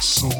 so